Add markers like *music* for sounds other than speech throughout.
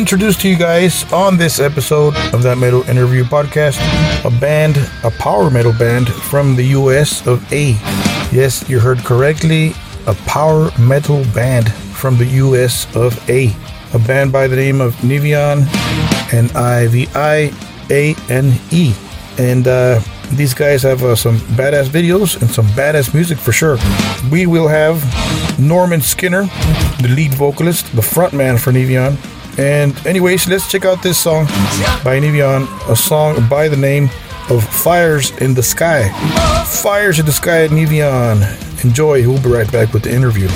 introduce to you guys on this episode of that metal interview podcast a band, a power metal band from the US of A. Yes, you heard correctly, a power metal band from the US of A. A band by the name of Niviane, N I V I A N E. And uh, these guys have uh, some badass videos and some badass music for sure. We will have Norman Skinner, the lead vocalist, the frontman for Niviane, and anyways, let's check out this song by Niviane, a song by the name of Fires in the Sky. Fires in the Sky at Niviane. Enjoy. We'll be right back with the interview.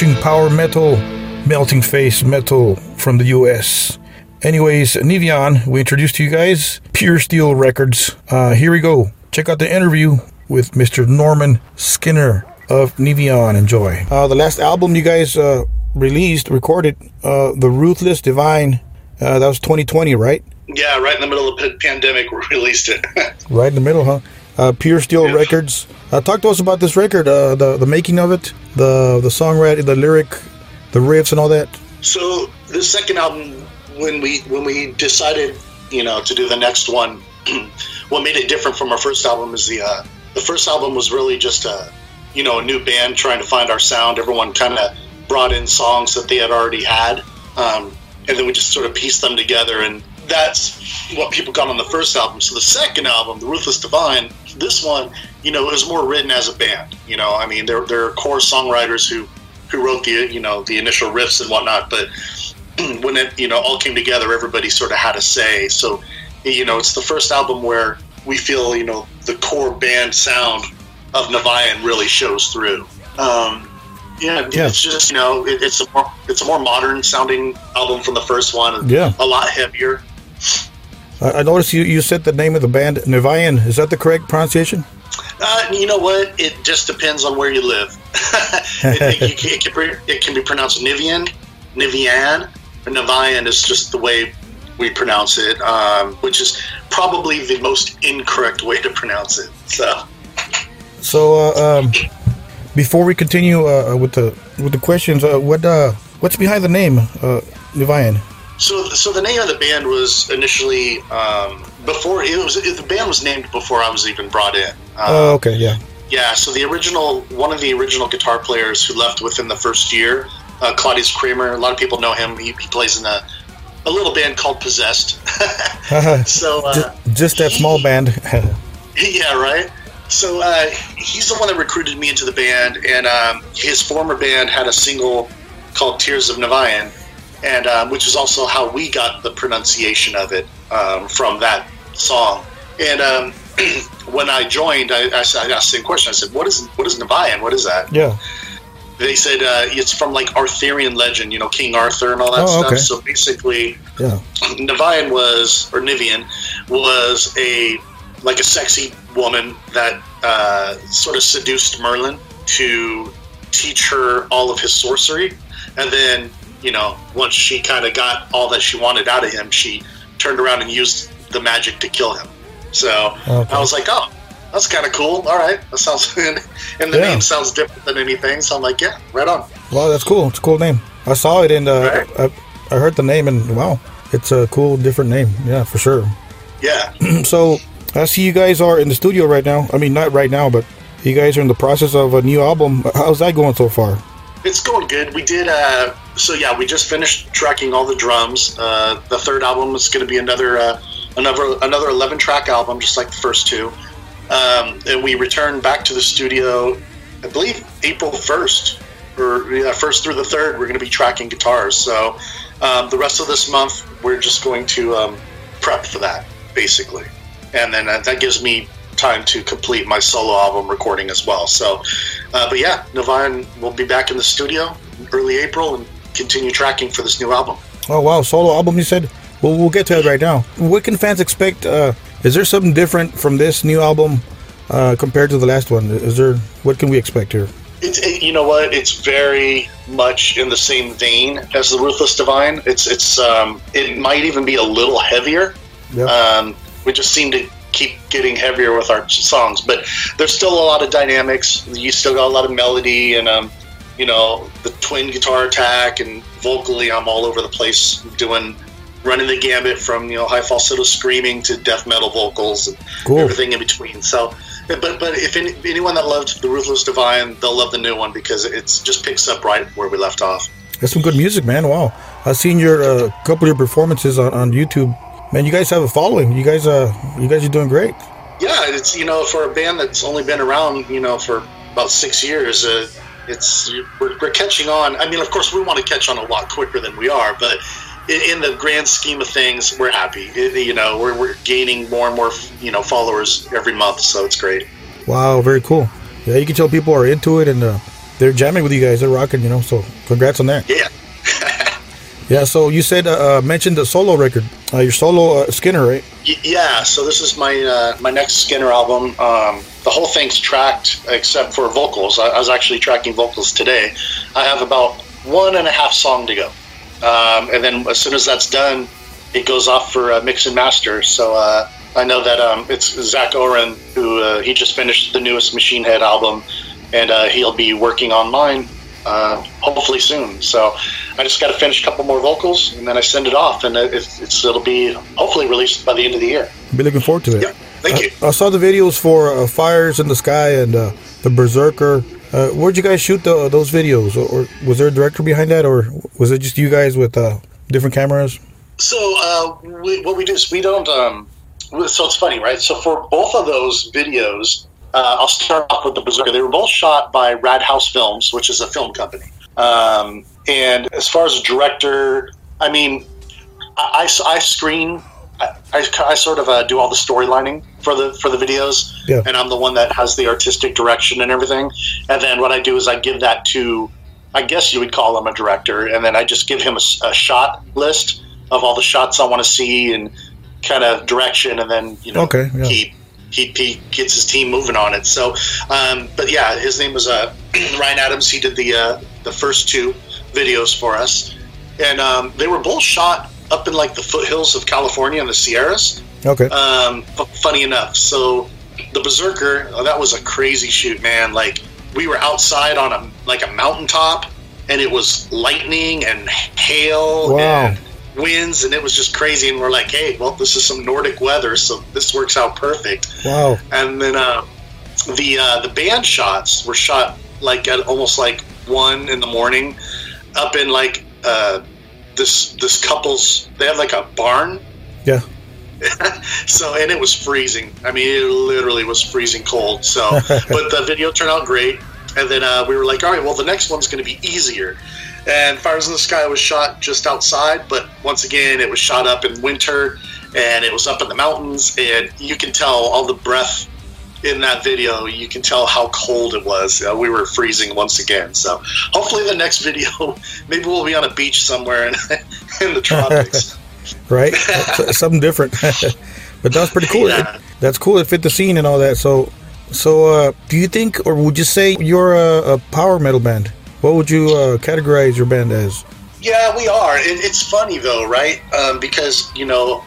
Power metal, melting face metal from the US. Anyways, Niviane, we introduced to you guys Pure Steel Records. Uh, here we go. Check out the interview with Mr. Norman Skinner of Niviane. Enjoy. Uh, the last album you guys uh, released, recorded, uh, The Ruthless Divine, uh, that was 2020, right? Yeah, right in the middle of the pandemic, *laughs* we released it. Right in the middle, huh? Uh, Pure Steel Yeah. Records. Uh, talk to us about this record, uh, the the making of it, the the songwriting, the lyric, the riffs, and all that. so the second album, when we when we decided, you know, to do the next one, *clears throat* what made it different from our first album is the uh, the first album was really just a you know a new band trying to find our sound. Everyone kind of brought in songs that they had already had, um, and then we just sort of pieced them together and. That's what people got on the first album. So the second album, The Ruthless Divine, this one, you know, it was more written as a band. You know, I mean, there, there are core songwriters who, who wrote the, you know, the initial riffs and whatnot, but *clears throat* when it you know all came together everybody sort of had a say so you know it's the first album where we feel you know the core band sound of Niviane really shows through um, yeah, Yeah. it's just you know it, it's a more it's a more modern sounding album from the first one Yeah. a lot heavier I, I noticed you, you said the name of the band, Nivayan. Is that the correct pronunciation? Uh, you know what? It just depends on where you live. *laughs* it, it, can- it can be, it can be pronounced Nivian, Nivian, or Navayan is just the way we pronounce it, um, which is probably the most incorrect way to pronounce it. So, So, uh, um, before we continue uh, with the with the questions, uh, what uh, what's behind the name, uh, Nivayan? so, so the name of the band was initially um, before it was the band was named before I was even brought in. Uh, Oh, okay, yeah. Yeah, so the original, one of the original guitar players who left within the first year, uh, Claudeous Creamer. A lot of people know him. He, he plays in a, a little band called Possessed. *laughs* *laughs* so, uh, just, just that small band. *laughs* yeah, right. So uh, he's the one that recruited me into the band, and um, his former band had a single called "Tears of Navayan," and um, which is also how we got the pronunciation of it um, from that song. And um, *clears throat* when I joined, I, I, I asked the same question. I said, "What is what is Navayan? What is that?" yeah. They said uh, it's from like Arthurian legend, you know, King Arthur and all that Oh, stuff. okay. So basically, Yeah. *clears throat* Nevian was, or Nivian, was a like a sexy woman that uh, sort of seduced Merlin to teach her all of his sorcery, and then you know once she kind of got all that she wanted out of him, she turned around and used the magic to kill him. So Okay. I was like, oh. That's kind of cool. All right, that sounds, *laughs* and the Yeah. name sounds different than anything. So I'm like, yeah, right on. Wow, that's cool. It's a cool name. I saw it and uh, Right. I, I heard the name and wow, it's a cool, different name. Yeah, for sure. *clears throat* Yeah, So I see you guys are in the studio right now. I mean, not right now, but you guys are in the process of a new album. How's that going so far? It's going good. We did. Uh, so yeah, we just finished tracking all the drums. Uh, the third album is going to be another uh, another another eleven track album, just like the first two. Um, and we returned back to the studio, I believe April first, or yeah, first through the third. We're going to be tracking guitars. So um, the rest of this month, we're just going to um, prep for that, basically, and then uh, that gives me time to complete my solo album recording as well. So, uh, but yeah, Niviane will be back in the studio early April and continue tracking for this new album. Oh wow, solo album you said? Well, we'll get to it right now. What can fans expect? Uh, is there something different from this new album uh, compared to the last one? Is there? What can we expect here? It's it, you know what? It's very much in the same vein as the Ruthless Divine. It's it's um, it might even be a little heavier. Yeah. Um, we just seem to keep getting heavier with our songs, but there's still a lot of dynamics. You still got a lot of melody and um, you know the twin guitar attack and vocally I'm all over the place doing running the gambit from you know high falsetto screaming to death metal vocals and Cool. everything in between. So, but but if any, anyone that loved the Ruthless Divine, they'll love the new one because it's just picks up right where we left off. That's some good music, man. Wow, I've seen your uh, couple of your performances on, on YouTube. Man, you guys have a following. You guys, uh, you guys are doing great. Yeah, it's you know for a band that's only been around you know for about six years, uh, it's we're, we're catching on. I mean, of course, we want to catch on a lot quicker than we are, but in, the grand scheme of things, we're happy. You know, we're, we're gaining more and more you know followers every month, so it's great. Wow, very cool. Yeah, you can tell people are into it, and uh, they're jamming with you guys. They're rocking, you know. So congrats on that. Yeah. *laughs* Yeah. So you said uh, uh, mentioned the solo record, uh, your solo uh, Skinner, right? Y- yeah, so this is my uh, my next Skinner album. Um, the whole thing's tracked except for vocals. I, I was actually tracking vocals today. I have about one and a half song to go, um, and then as soon as that's done, it goes off for uh, mix and master. So uh, I know that um, it's Zack Ohren who uh, he just finished the newest Machine Head album, and uh, he'll be working on mine uh, hopefully soon. So I just got to finish a couple more vocals, and then I send it off, and it- it's, it's it'll be hopefully released by the end of the year. Be looking forward to it. Yep, thank you. I, I saw the videos for uh, Fires in the Sky and uh, the Berserker. Uh, where'd you guys shoot the, those videos, or, or was there a director behind that, or was it just you guys with uh, different cameras? So uh, we, what we do is we don't. Um, so it's funny, right? So for both of those videos, uh, I'll start off with the Berserker. They were both shot by Rad House Films, which is a film company. Um, and as far as director, I mean, I, I, I screen. I, I, I sort of uh, do all the storylining for the for the videos, Yeah. and I'm the one that has the artistic direction and everything. And then what I do is I give that to, I guess you would call him a director, and then I just give him a shot list of all the shots I want to see and kind of direction, and then you know Okay, yeah. he, he he gets his team moving on it. So, um, but yeah, his name was uh, *clears throat* Ryan Adams. He did the uh, the first two videos for us, and um, they were both shot up in like the foothills of California and the Sierras. Okay. Um, funny enough, so the Berserker oh, that was a crazy shoot, man. Like we were outside on a like a mountaintop, and it was lightning and hail Wow. and winds, and it was just crazy. And we're like, hey, well, this is some Nordic weather, so this works out perfect. Wow. And then uh, the uh, the band shots were shot like at almost like one in the morning, up in like uh, this this couple's. They have like a barn Yeah. *laughs* so and it was freezing. I mean, it literally was freezing cold. So, *laughs* but the video turned out great. And then uh, we were like, all right, well, the next one's going to be easier. And Fires in the Sky was shot just outside, but once again, it was shot up in winter, and it was up in the mountains, and you can tell all the breath in that video. You can tell how cold it was. Uh, we were freezing once again. So, hopefully, the next *laughs* video, maybe we'll be on a beach somewhere in, *laughs* in the tropics. *laughs* Right. Something different. but that's pretty cool. Yeah. It- that's cool. It fit the scene and all that. So, so uh, do you think, or would you say you're a, a power metal band? What would you uh, categorize your band as? Yeah, we are. It, it's funny though, right? Um, because you know,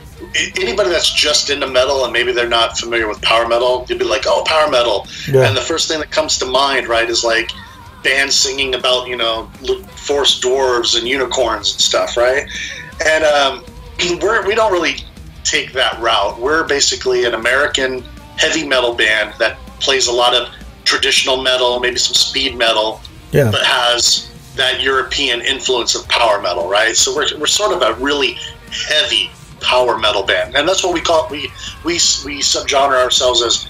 anybody that's just into metal and maybe they're not familiar with power metal, you'd be like, "Oh, power metal," Yeah. and the first thing that comes to mind, right, is like bands singing about you know forced dwarves and unicorns and stuff, right? And um, *clears throat* we're we don't really take that route. We're basically an American heavy metal band that plays a lot of traditional metal, maybe some speed metal, Yeah. but has that European influence of power metal, right? So we're, we're sort of a really heavy power metal band, and that's what we call it. We we we subgenre ourselves as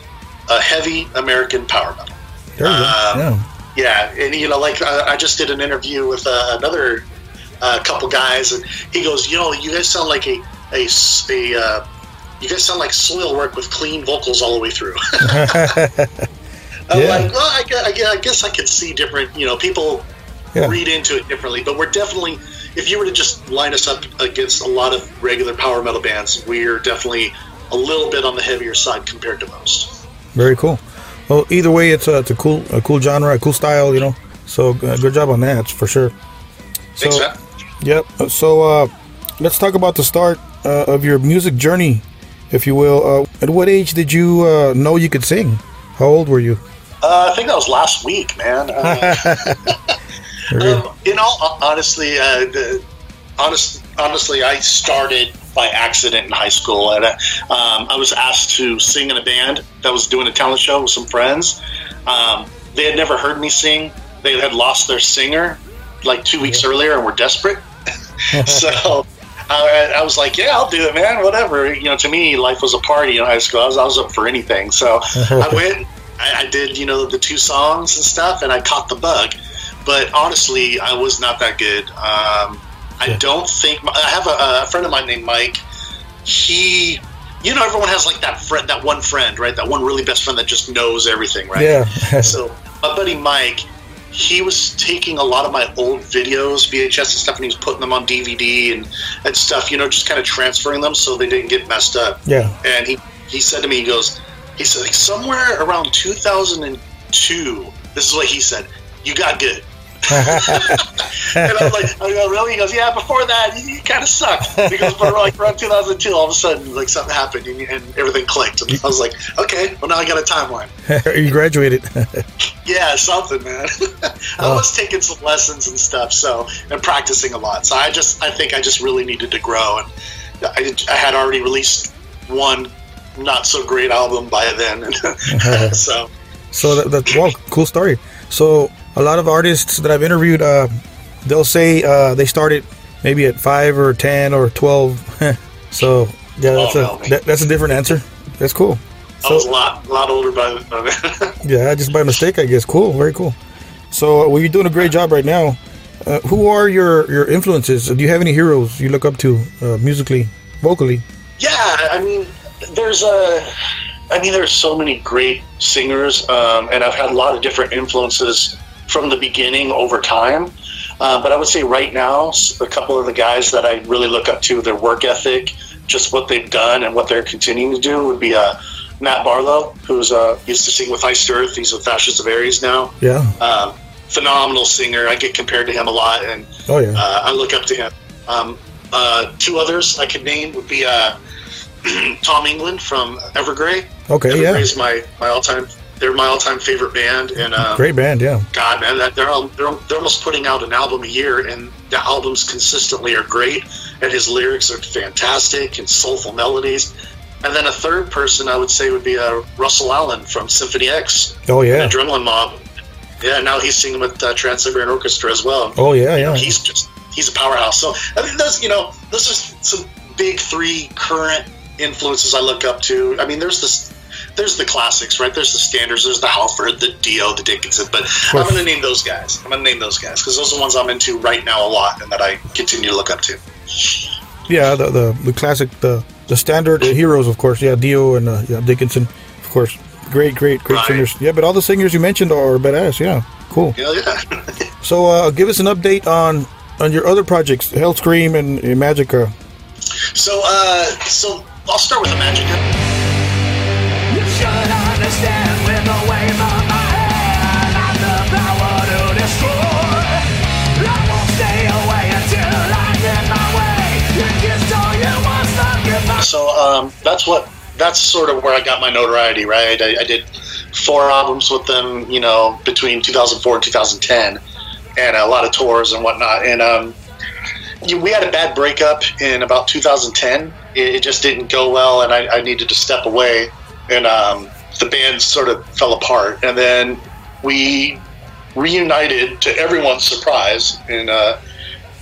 a heavy American power metal. There you go. Um, yeah. Yeah, and you know, like uh, I just did an interview with uh, another uh, couple guys, and he goes, "You know, you guys sound like a uh, you guys sound like Soilwork with clean vocals all the way through." *laughs* I'm Yeah. like, well, I, I I guess I could see different, you know, people Yeah. read into it differently, but we're definitely, if you were to just line us up against a lot of regular power metal bands, we're definitely a little bit on the heavier side compared to most. Very cool. Well, either way, it's a, it's a cool a cool genre, a cool style, you know. So uh, good job on that, for sure. So, Thanks. Yep. So uh, let's talk about the start uh, of your music journey, if you will. Uh, at what age did you uh, know you could sing? How old were you? Uh, I think that was last week, man. *laughs* Um, in all honestly, uh, the, honest, honestly, I started by accident in high school. And, uh, um, I was asked to sing in a band that was doing a talent show with some friends. Um, they had never heard me sing. They had lost their singer like two weeks earlier and were desperate. *laughs* so I, I was like, "Yeah, I'll do it, man. Whatever." You know, to me, life was a party in high school. I was, I was up for anything. So *laughs* I went. I, I did, you know, the two songs and stuff, and I caught the bug. But honestly, I was not that good. Um, I Yeah. don't think I have a, a friend of mine named Mike. He, you know, everyone has like that friend, that one friend, right? That one really best friend that just knows everything, right? yeah. *laughs* so my buddy Mike, he was taking a lot of my old videos, VHS and stuff, and he was putting them on DVD and, and stuff, you know, just kind of transferring them so they didn't get messed up. Yeah. And he, he said to me, he goes, he said, like, somewhere around 2002, this is what he said, you got good. *laughs* and I'm like, oh, I go, really? He goes, yeah, before that, you, you kind of sucked. Because but like around 2002, all of a sudden, like something happened and, and everything clicked. And I was like, okay, well, now I got a timeline. *laughs* you graduated. *laughs* Yeah, something, man. I oh. was taking some lessons and stuff, so and practicing a lot. So I just, I think I just really needed to grow, and I, I had already released one not so great album by then, so so that, that's well, cool story. So a lot of artists that I've interviewed, uh, they'll say uh, they started maybe at five or ten or twelve. *laughs* so yeah, that's Oh, a that, that's a different answer. That's cool. I was a lot, lot older by then. *laughs* Yeah, just by mistake, I guess. Cool, very cool. So, uh, well, you're doing a great job right now. Uh, who are your your influences? Do you have any heroes you look up to uh, musically, vocally? Yeah, I mean, there's a, I mean, there's so many great singers, um, and I've had a lot of different influences from the beginning over time. Uh, but I would say right now, a couple of the guys that I really look up to, their work ethic, just what they've done and what they're continuing to do, would be uh, Matt Barlow, who's uh, used to sing with Iced Earth. He's with Ashes of Ares now. Yeah. Um, phenomenal singer. I get compared to him a lot, and Oh yeah. uh, I look up to him. Um, uh, two others I could name would be uh, *clears throat* Tom Englund from Evergrey. Okay. Yeah. Evergrey's my, my all time. They're my all time favorite band, and um, Great band. Yeah. God, man, that they're, all, they're they're almost putting out an album a year, and the albums consistently are great, and his lyrics are fantastic and soulful melodies. And then a third person I would say would be uh, Russell Allen from Symphony X, Oh yeah. Adrenaline Mob. Yeah, now he's singing with uh, Trans Siberian Orchestra as well Oh yeah. you know, Yeah. he's just he's a powerhouse. So I mean, those you know, those are some big three current influences I look up to. I mean, there's this. There's the classics, right? There's the standards. There's the Halford, the Dio, the Dickinson. But I'm going to name those guys. I'm going to name those guys because those are the ones I'm into right now a lot and that I continue to look up to. Yeah. The the, the classic the the standard heroes, of course. Yeah. Dio and uh, yeah Dickinson, of course. Great, great, great Right. singers. Yeah, but all the singers you mentioned are badass. Yeah. Cool. Yeah, yeah. *laughs* So, uh, give us an update on on your other projects, Hellscream and, and Magica. so, uh, so I'll start with the Magica. So um, that's what that's sort of where I got my notoriety, right? I, I did four albums with them, you know, between 2004 and 2010, and a lot of tours and whatnot. And um, we had a bad breakup in about 2010. It, just didn't go well, and I, I needed to step away. And um, the band sort of fell apart. And then we reunited to everyone's surprise in uh,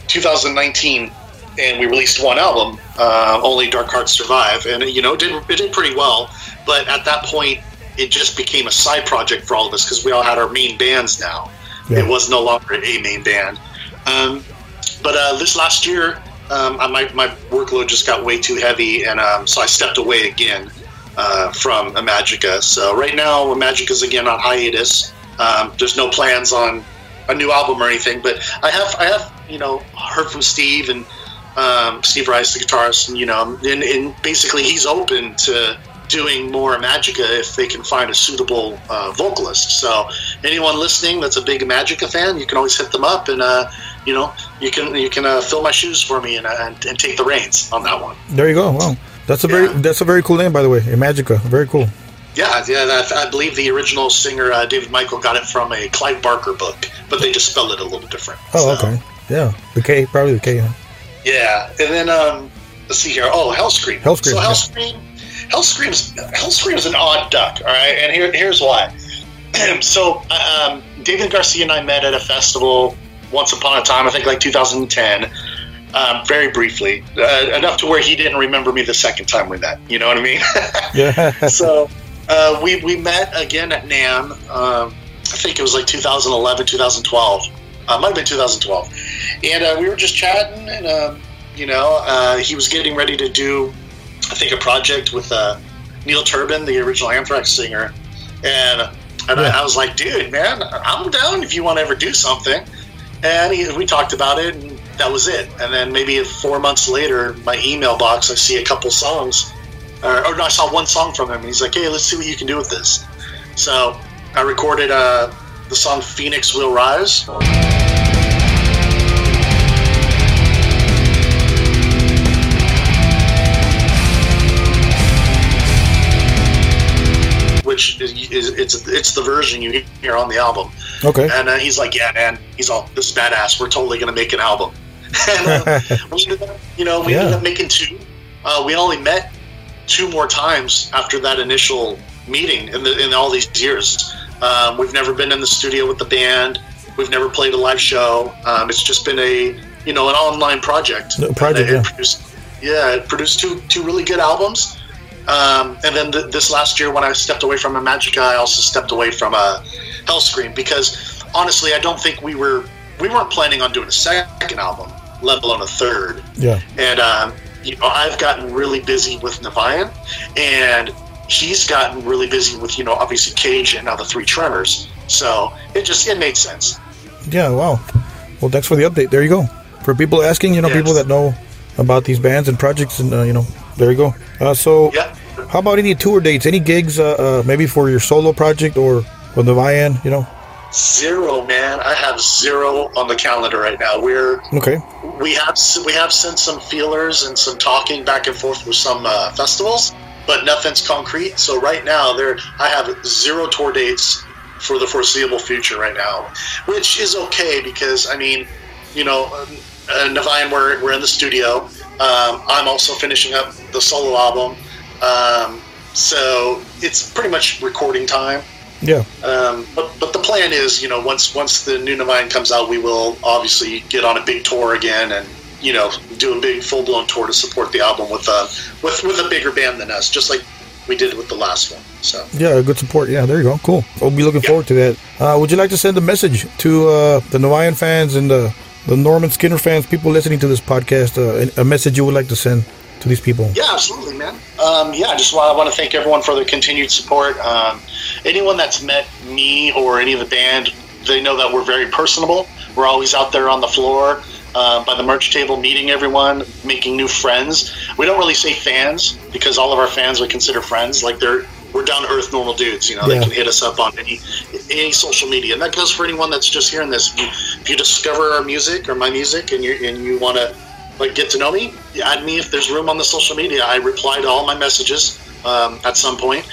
2019 and we released one album, uh, only Dark Hearts Survive, and you know it did it did pretty well. But at that point, it just became a side project for all of us because we all had our main bands now. Yeah. It was no longer a main band. Um, but uh, this last year, um, I, my my workload just got way too heavy, and um, so I stepped away again uh, from Imagika. So right now, Imagika's again on hiatus. Um, there's no plans on a new album or anything, but I have I have you know heard from Steve and um, Steve Rice, the guitarist, and you know, and, and basically he's open to doing more Magica if they can find a suitable uh, vocalist. So anyone listening that's a big Magica fan, you can always hit them up, and uh, you know, you can you can uh, fill my shoes for me and, uh, and and take the reins on that one. There you go. Wow, that's a very Yeah. that's a very cool name, by the way. Magica, very cool. Yeah, yeah. that- I believe the original singer uh, David Michael got it from a Clive Barker book, but they just spelled it a little different. Oh, So, okay. Yeah, the K, probably the K. Huh? Yeah, and then um, let's see here. Oh, Hellscream. Hellscream, So yeah. Hellscream, Hellscream's Hellscream's an odd duck. All right, and here, here's why. *clears throat* so um, David Garcia and I met at a festival once upon a time. I think like 2010. Um, very briefly, uh, enough to where he didn't remember me the second time we met. You know what I mean? *laughs* Yeah. *laughs* so uh, we we met again at NAMM. Um, I think it was like 2011, 2012. Uh, might have been 2012, and uh, we were just chatting, and um, you know, uh, he was getting ready to do, I think, a project with uh, Neil Turbin, the original Anthrax singer, and And Yeah. I, I was like, dude, man, I'm down if you want to ever do something. And he, we talked about it, and that was it. And then maybe four months later, my email box, I see a couple songs, or, or no, I saw one song from him. And he's like, hey, let's see what you can do with this. So I recorded uh, the song Phoenix Will Rise. Which is, is it's it's the version you hear on the album. Okay. And uh, he's like, "Yeah, man." He's all, "This is badass. We're totally gonna make an album." And uh, *laughs* we ended up, you know, we ended up making two. Uh, we only met two more times after that initial meeting in the in all these years. Um, we've never been in the studio with the band. We've never played a live show. Um, it's just been a you know an online project. A project, it yeah. Produced, yeah, it produced two two really good albums. Um, and then th- this last year, when I stepped away from a Magica, I also stepped away from a Hell Hellscream because honestly, I don't think we were we weren't planning on doing a second album, let alone a third. Yeah. And um, you know, I've gotten really busy with Niviane, and he's gotten really busy with you know obviously Cage and now the Three Tremors. So it just it made sense. Yeah, wow. Well, thanks for the update. There you go. For people asking, you know, Yes. people that know about these bands and projects, and uh, you know, there you go. Uh, so, Yeah. how about any tour dates? Any gigs, uh, uh, maybe for your solo project or with the Vian? You know? Zero, man. I have zero on the calendar right now. We're Okay. we have we have sent some feelers and some talking back and forth with some uh, festivals, but nothing's concrete. So right now, there I have zero tour dates for the foreseeable future right now, which is okay because I mean, you know, uh, Niviane, we're we're in the studio. Um, I'm also finishing up the solo album, um, so it's pretty much recording time. Yeah. Um, but but the plan is, you know, once once the new Niviane comes out, we will obviously get on a big tour again, and you know, do a big full blown tour to support the album with a with with a bigger band than us, just like we did with the last one. So Yeah, good support. Yeah, there you go. Cool. We'll be looking Yeah. forward to that. Uh, would you like to send a message to uh, the Niviane fans and the, the Norman Skinner fans, people listening to this podcast, uh, a message you would like to send to these people? yeah, absolutely, man. Um, yeah, I just want, I want to thank everyone for their continued support. Um, anyone that's met me or any of the band, they know that we're very personable. We're always out there on the floor. Uh, by the merch table, meeting everyone, making new friends. We don't really say fans because all of our fans we consider friends. Like they're we're down to earth, normal dudes. You know, Yeah. they can hit us up on any any social media, and that goes for anyone that's just hearing this. If you, if you discover our music or my music, and you and you want to like get to know me, add me if there's room on the social media. I reply to all my messages um, at some point,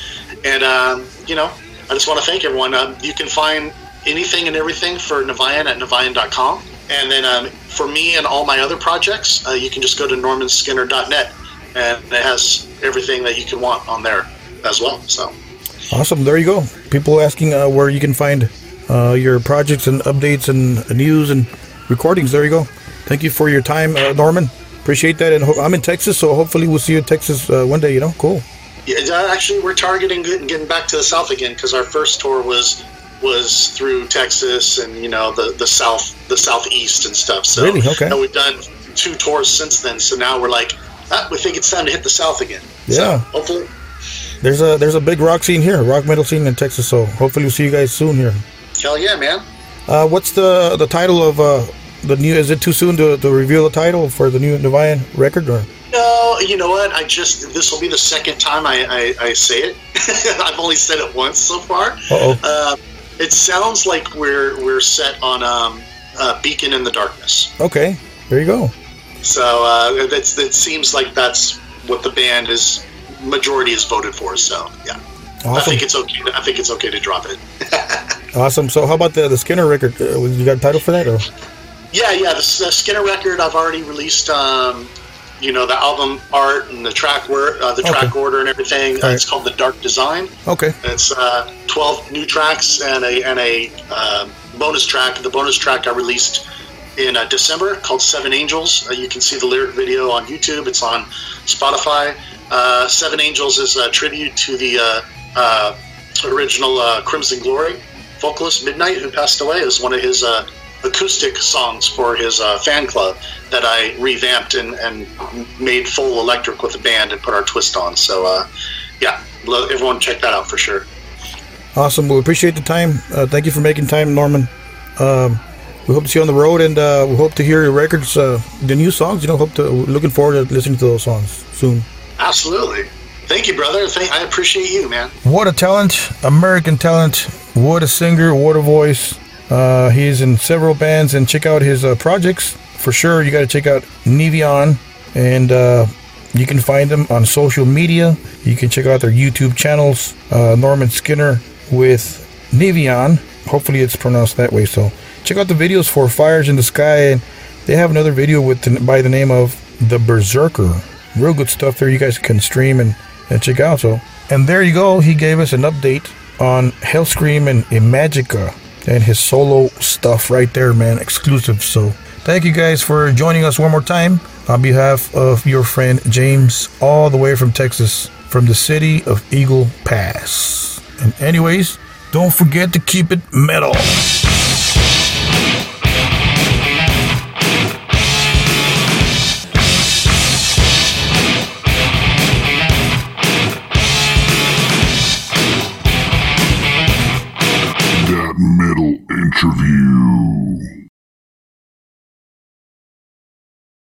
and um, you know, I just want to thank everyone. Um, you can find anything and everything for Niviane at niviane.com. And then um, for me and all my other projects, uh, you can just go to normanskinner.net, and it has everything that you can want on there as well. So, Awesome. There you go. People asking uh, where you can find uh, your projects and updates and news and recordings. There you go. Thank you for your time, uh, Norman. Appreciate that. And ho- I'm in Texas, so hopefully we'll see you in Texas uh, one day. You know, cool. yeah, actually, we're targeting getting, getting back to the South again because our first tour was was through Texas and you know the the South, the Southeast and stuff. So, Really? Okay. And we've done two tours since then. So now we're like, ah, we think it's time to hit the South again. Yeah. So hopefully, There's a there's a big rock scene here, rock metal scene in Texas. So hopefully we'll see you guys soon here. hell yeah, man. Uh, what's the the title of uh, the new? Is it too soon to, to reveal the title for the new Niviane record? Or No, you know what? I just this will be the second time I, I, I say it. *laughs* I've only said it once so far. uh-oh. Uh, it sounds like we're we're set on um, uh, Beacon in the Darkness. okay, there you go. So uh, that's it seems like that's what the band is majority is voted for. So yeah, I think it's okay. I think it's okay to drop it. *laughs* awesome. So how about the the Skinner record? Uh, you got a title for that? Or Yeah, yeah. The, the Skinner record I've already released. Um, you know the album art and the track work, uh, the track order and everything. Uh, Alright. It's called the Dark Design. okay, It's uh, 12 new tracks and a and a uh, bonus track. The bonus track I released in uh, December called Seven Angels. Uh, you can see the lyric video on YouTube. It's on Spotify. Uh, Seven Angels is a tribute to the uh, uh, original uh, Crimson Glory vocalist Midnight, who passed away. It was one of his uh, acoustic songs for his uh, fan club that I revamped and, and made full electric with the band and put our twist on. So, uh, yeah, everyone check that out for sure. Awesome. We appreciate the time. Uh, thank you for making time, Norman. Um, we hope to see you on the road, and uh, we hope to hear your records, uh, the new songs. You know, hope to looking forward to listening to those songs soon. Absolutely. Thank you, brother. Thank, I appreciate you, man. What a talent, American talent. What a singer, what a voice. Uh, he's in several bands, and check out his uh, projects for sure. You got to check out Niviane, and uh, you can find them on social media. You can check out their YouTube channels. Uh, Norman Skinner with Niviane. Hopefully, it's pronounced that way. So, check out the videos for Fires in the Sky, and they have another video with the, by the name of The Berserker. Real good stuff there. You guys can stream and, and check out. So, and there you go. He gave us an update on Hellscream and Imagika and his solo stuff right there, man. Exclusive. So, thank you guys for joining us one more time on behalf of your friend James, all the way from Texas, from the city of Eagle Pass. And, anyways, don't forget to keep it metal.